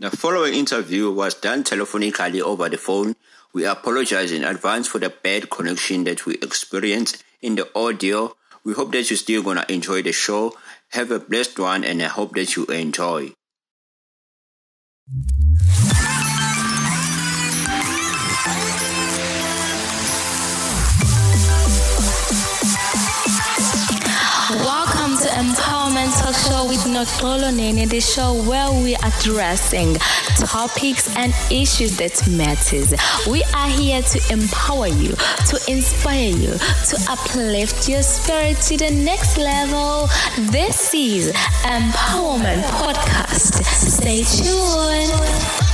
The following interview was done telephonically over the phone. We apologize in advance for the bad connection that we experienced in the audio. We hope that you're still gonna enjoy the show. Have a blessed one and I hope that you enjoy. Empowerment Talk Show with Noxolo Nene, the show where we are addressing topics and issues that matters. We are here to empower you, to inspire you, to uplift your spirit to the next level. This is Empowerment Podcast. Stay tuned.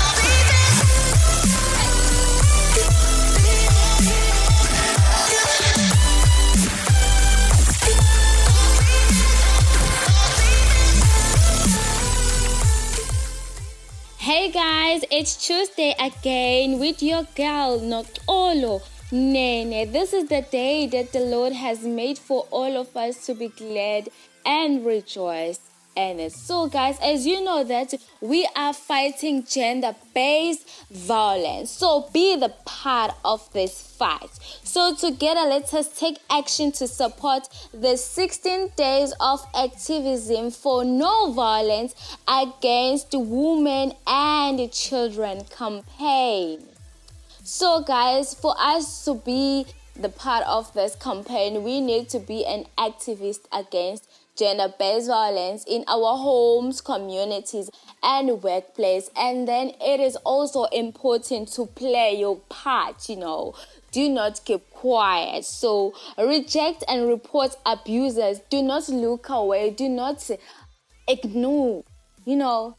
Guys, it's Tuesday again with your girl Noxolo Nene. This is the day that the Lord has made for all of us to be glad and rejoice and so guys as you know that we are fighting gender based violence. So be the part of this fight. So together let us take action to support the 16 days of activism for no violence against women and children campaign. So guys for us to be the part of this campaign we need to be an activist against gender based violence in our homes, communities, and workplace. And then it is also important to play your part, you know. Do not keep quiet. So reject and report abusers. Do not look away. Do not ignore, you know,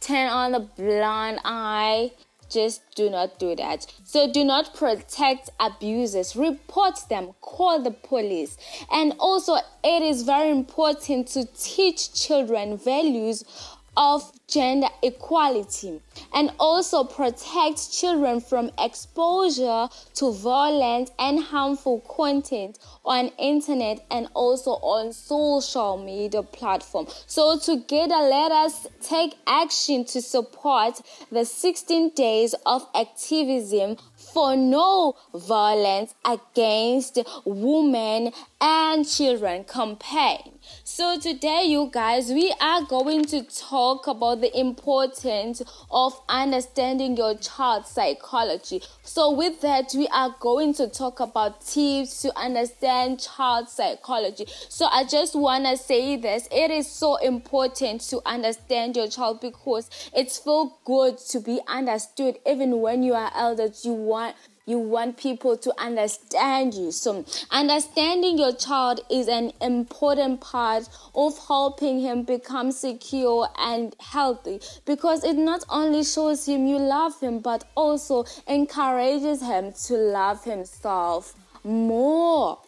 turn on the blind eye just do not do that. So do not protect abusers, report them, call the police. And also, it is very important to teach children values of gender equality and also protect children from exposure to violent and harmful content on internet and also on social media platform. So together let us take action to support the 16 days of activism for no violence against women and children campaign so today, you guys, we are going to talk about the importance of understanding your child's psychology. So with that, we are going to talk about tips to understand child psychology. So I just want to say this. It is so important to understand your child because it's so good to be understood even when you are elders. You want you want people to understand you. So, understanding your child is an important part of helping him become secure and healthy because it not only shows him you love him, but also encourages him to love himself more.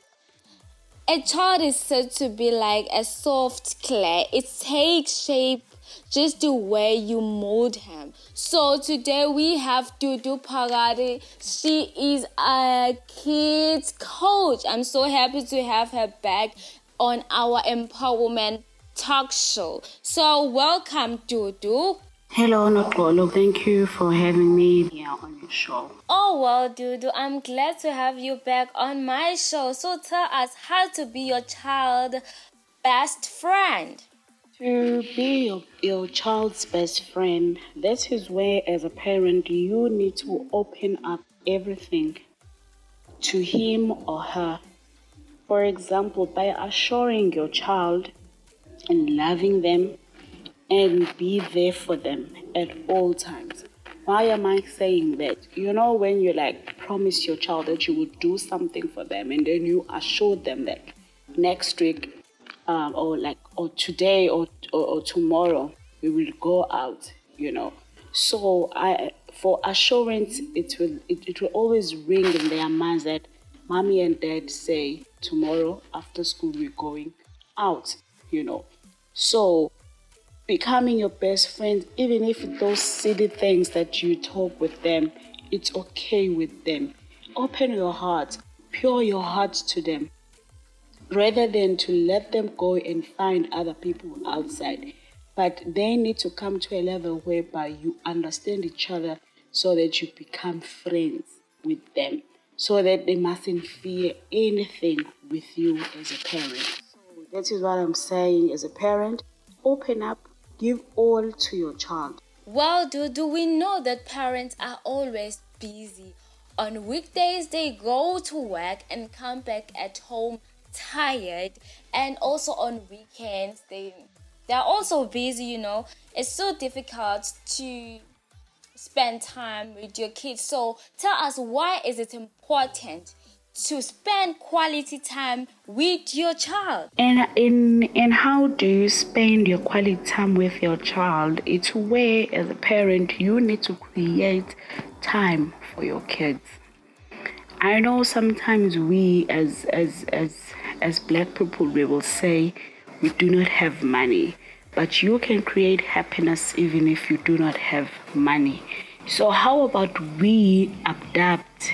A child is said to be like a soft clay. It takes shape just the way you mold him. So today we have Dudu Phakathi. She is a kids coach. I'm so happy to have her back on our empowerment talk show. So welcome Dudu. Hello, Noxolo. Thank you for having me here on your show. Oh, well, Dudu, I'm glad to have you back on my show. So tell us how to be your child best friend. To be your, your child's best friend, that is where, as a parent, you need to open up everything to him or her. For example, by assuring your child and loving them and be there for them at all times. Why am I saying that? You know, when you like promise your child that you will do something for them and then you assure them that next week um, or like or today or, or, or tomorrow we will go out you know. So i for assurance it will it, it will always ring in their minds that mommy and dad say tomorrow after school we're going out you know. So becoming your best friend even if those silly things that you talk with them it's okay with them. Open your heart. Pour your heart to them rather than to let them go and find other people outside. but they need to come to a level whereby you understand each other so that you become friends with them so that they mustn't fear anything with you as a parent. So that is what I'm saying as a parent. Open up, give all to your child. Well, do, do we know that parents are always busy? On weekdays, they go to work and come back at home tired, and also on weekends, they they're also busy. You know, it's so difficult to spend time with your kids. So tell us why is it important to spend quality time with your child? And in and how do you spend your quality time with your child? It's where as a parent you need to create time for your kids. I know sometimes we as as as as black people we will say we do not have money but you can create happiness even if you do not have money. So, how about we adapt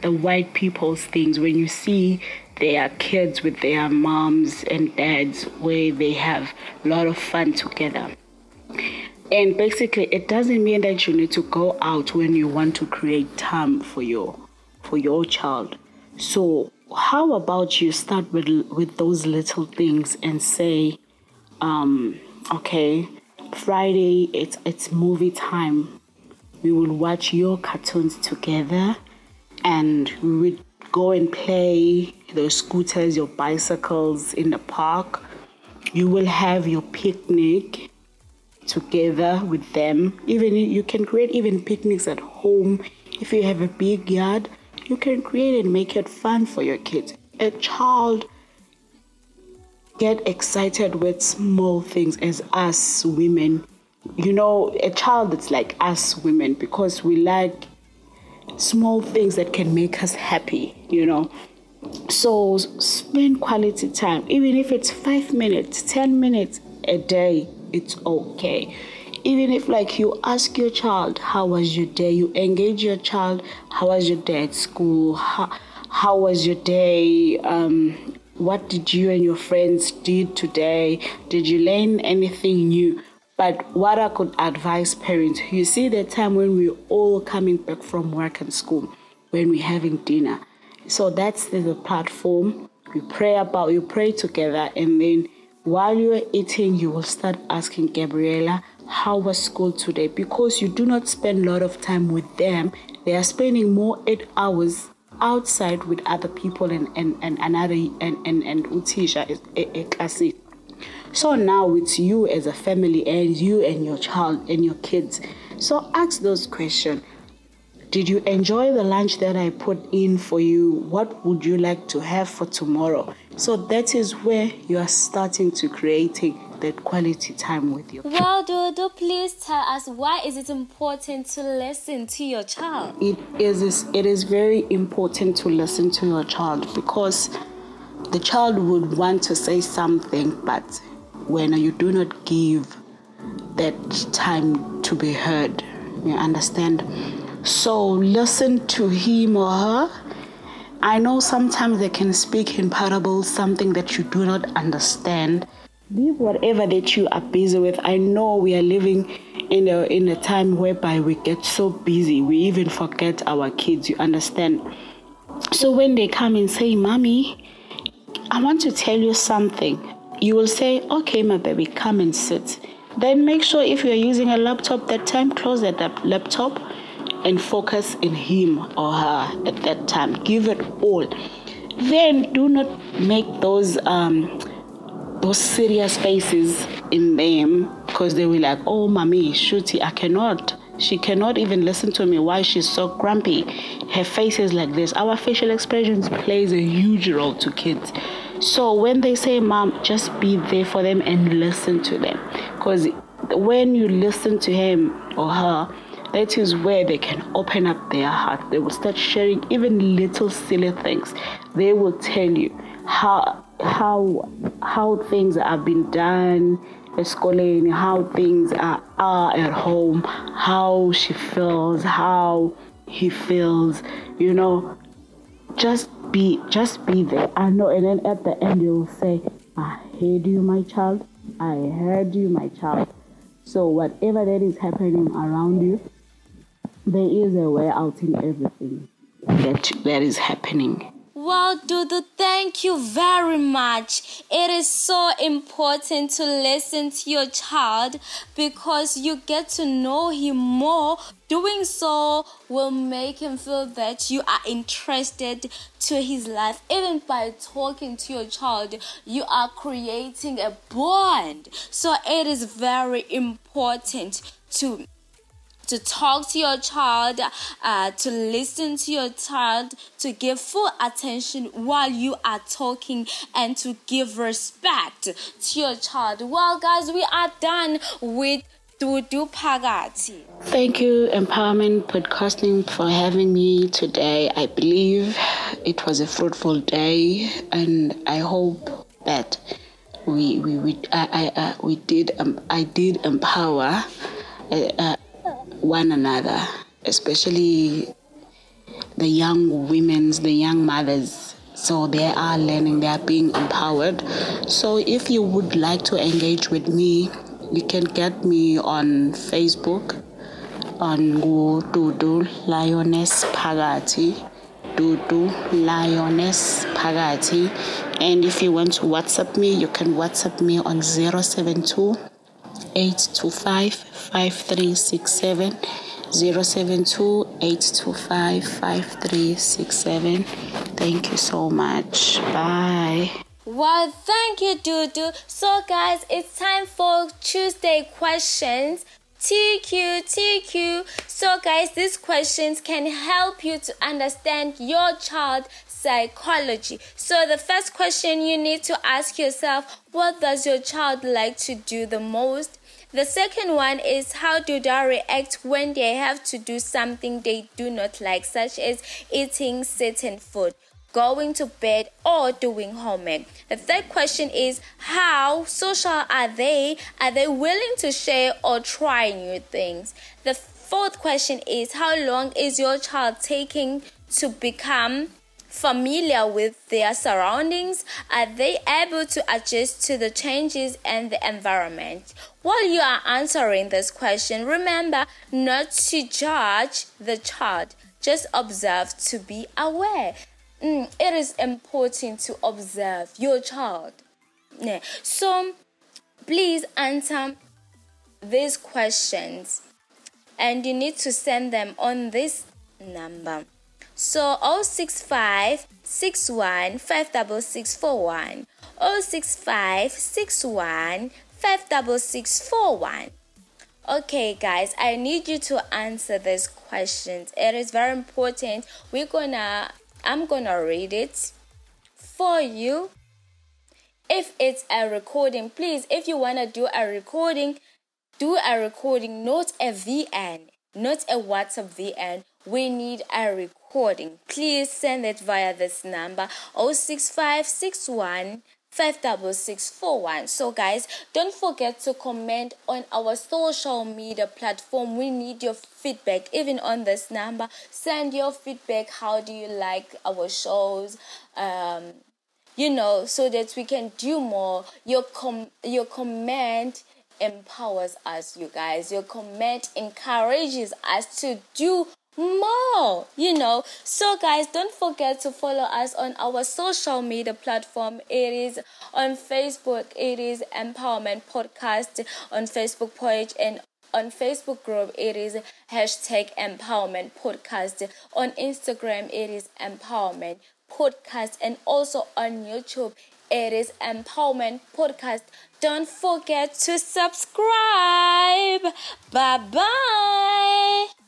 the white people's things when you see their kids with their moms and dads where they have a lot of fun together? And basically, it doesn't mean that you need to go out when you want to create time for your for your child. So, how about you start with with those little things and say, um, okay, Friday it's it's movie time. We will watch your cartoons together and we would go and play those scooters, your bicycles in the park. You will have your picnic together with them. Even you can create even picnics at home. If you have a big yard, you can create and make it fun for your kids. A child get excited with small things as us women. You know, a child that's like us women because we like small things that can make us happy, you know. So spend quality time, even if it's five minutes, 10 minutes a day, it's okay. Even if, like, you ask your child, How was your day? You engage your child, How was your day at school? How, how was your day? Um, what did you and your friends did today? Did you learn anything new? But what I could advise parents, you see the time when we're all coming back from work and school, when we're having dinner. So that's the platform. We pray about, you pray together, and then while you're eating, you will start asking Gabriella, how was school today? Because you do not spend a lot of time with them. They are spending more eight hours outside with other people and and and another and and and utisha is a classic so now it's you as a family and you and your child and your kids so ask those questions did you enjoy the lunch that I put in for you? What would you like to have for tomorrow? So that is where you are starting to creating that quality time with you. Well, Dudu, please tell us why is it important to listen to your child? It is it is very important to listen to your child because the child would want to say something, but when you do not give that time to be heard, you understand? So listen to him or her. I know sometimes they can speak in parables, something that you do not understand leave whatever that you are busy with. I know we are living in a in a time whereby we get so busy we even forget our kids. You understand? So when they come and say, "Mommy, I want to tell you something," you will say, "Okay, my baby, come and sit." Then make sure if you are using a laptop that time, close that laptop and focus in him or her at that time. Give it all. Then do not make those um, those serious faces in them because they were like, oh, mommy, shooty, I cannot. She cannot even listen to me. Why she's so grumpy? Her face is like this. Our facial expressions plays a huge role to kids. So when they say, "Mom," just be there for them and listen to them, because when you listen to him or her, that is where they can open up their heart. They will start sharing even little silly things. They will tell you how how how things have been done school, how things are, are at home, how she feels, how he feels, you know. Just be just be there. I know and then at the end you'll say, I heard you, my child. I heard you, my child. So whatever that is happening around you, there is a way out in everything that that is happening. Well, Dudu, thank you very much. It is so important to listen to your child because you get to know him more. Doing so will make him feel that you are interested to his life. Even by talking to your child, you are creating a bond. So it is very important to to talk to your child, uh, to listen to your child, to give full attention while you are talking, and to give respect to your child. Well, guys, we are done with Dudu Phakathi. Thank you, Empowerment Podcasting, for having me today. I believe it was a fruitful day, and I hope that we we we I, I, uh, we did um, I did empower. Uh, uh, one another, especially the young women's, the young mothers. So they are learning, they are being empowered. So if you would like to engage with me, you can get me on Facebook on Dudu Lioness Phakathi. Dudu Lioness Phakathi. And if you want to WhatsApp me, you can WhatsApp me on 072 825 5367 072 825 5367. Thank you so much. Bye. Well, thank you, Dudu. So, guys, it's time for Tuesday questions. TQ, TQ. So, guys, these questions can help you to understand your child psychology. So, the first question you need to ask yourself what does your child like to do the most? The second one is how do they react when they have to do something they do not like, such as eating certain food, going to bed, or doing homework. The third question is how social are they? Are they willing to share or try new things? The fourth question is how long is your child taking to become familiar with their surroundings? Are they able to adjust to the changes and the environment? While you are answering this question, remember not to judge the child, just observe to be aware. Mm, it is important to observe your child. Yeah. So please answer these questions and you need to send them on this number. So 065 61 56641 065 61 56641. Okay, guys, I need you to answer these questions. It is very important. We're gonna, I'm gonna read it for you. If it's a recording, please, if you wanna do a recording, do a recording, not a VN, not a WhatsApp VN. We need a recording recording, please send it via this number 06561 56641. So, guys, don't forget to comment on our social media platform. We need your feedback, even on this number. Send your feedback. How do you like our shows? Um, you know, so that we can do more. Your com your comment empowers us, you guys. Your comment encourages us to do you know. So guys don't forget to follow us on our social media platform. It is on facebook. It is empowerment podcast on facebook page and on facebook group. It is hashtag empowerment podcast. On instagram it is empowerment podcast. And also on youtube it is empowerment podcast. Don't forget to subscribe. Bye bye